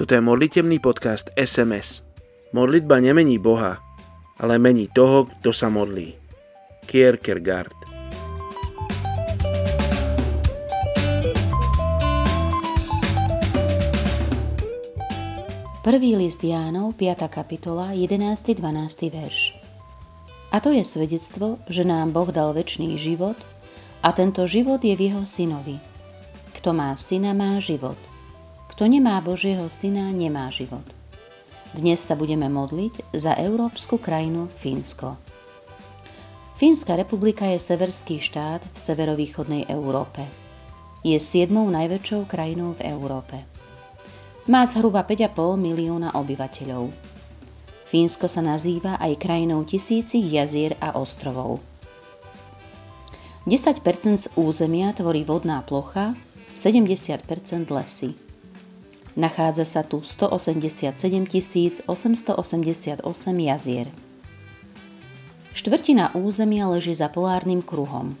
Toto je modlitebný podcast SMS. Modlitba nemení Boha, ale mení toho, kto sa modlí. Kierkegaard Prvý list Jánov, 5. kapitola, 11. 12. verš. A to je svedectvo, že nám Boh dal väčší život a tento život je v jeho synovi. Kto má syna, má život. Kto nemá Božieho syna, nemá život. Dnes sa budeme modliť za európsku krajinu Fínsko. Fínska republika je severský štát v severovýchodnej Európe. Je siedmou najväčšou krajinou v Európe. Má zhruba 5,5 milióna obyvateľov. Fínsko sa nazýva aj krajinou tisícich jazier a ostrovov. 10 z územia tvorí vodná plocha, 70% lesy. Nachádza sa tu 187 888 jazier. Štvrtina územia leží za polárnym kruhom.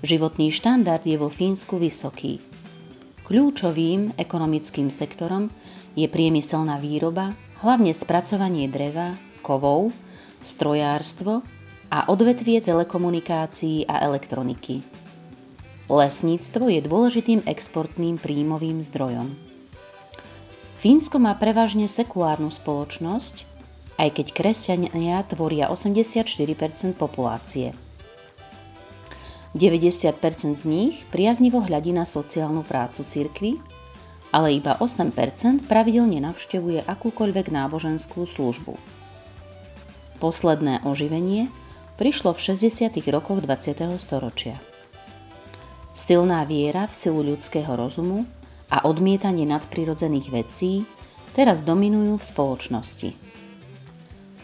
Životný štandard je vo Fínsku vysoký. Kľúčovým ekonomickým sektorom je priemyselná výroba, hlavne spracovanie dreva, kovov, strojárstvo a odvetvie telekomunikácií a elektroniky. Lesníctvo je dôležitým exportným príjmovým zdrojom. Fínsko má prevažne sekulárnu spoločnosť, aj keď kresťania tvoria 84% populácie. 90% z nich priaznivo hľadí na sociálnu prácu cirkvy, ale iba 8% pravidelne navštevuje akúkoľvek náboženskú službu. Posledné oživenie prišlo v 60. rokoch 20. storočia. Silná viera v silu ľudského rozumu a odmietanie nadprirodzených vecí teraz dominujú v spoločnosti.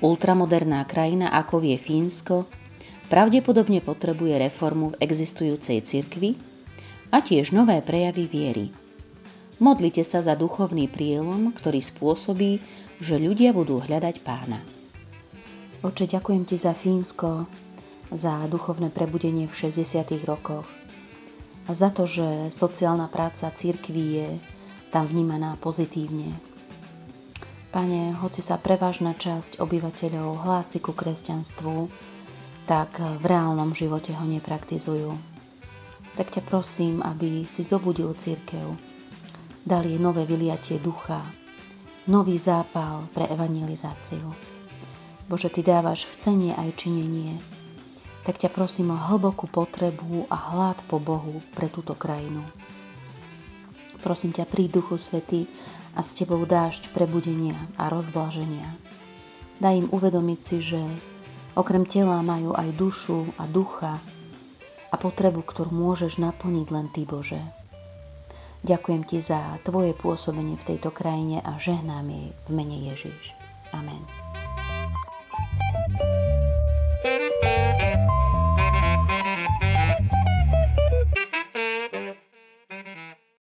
Ultramoderná krajina, ako vie Fínsko, pravdepodobne potrebuje reformu v existujúcej cirkvi a tiež nové prejavy viery. Modlite sa za duchovný prielom, ktorý spôsobí, že ľudia budú hľadať pána. Oče, ďakujem ti za Fínsko, za duchovné prebudenie v 60. rokoch za to, že sociálna práca církví je tam vnímaná pozitívne. Pane, hoci sa prevažná časť obyvateľov hlási ku kresťanstvu, tak v reálnom živote ho nepraktizujú. Tak ťa prosím, aby si zobudil církev, dal jej nové vyliatie ducha, nový zápal pre evangelizáciu. Bože, Ty dávaš chcenie aj činenie, tak ťa prosím o hlbokú potrebu a hlad po Bohu pre túto krajinu. Prosím ťa, príď Duchu Svety a s Tebou dášť prebudenia a rozvlaženia. Daj im uvedomiť si, že okrem tela majú aj dušu a ducha a potrebu, ktorú môžeš naplniť len Ty, Bože. Ďakujem Ti za Tvoje pôsobenie v tejto krajine a žehnám jej v mene Ježiš. Amen.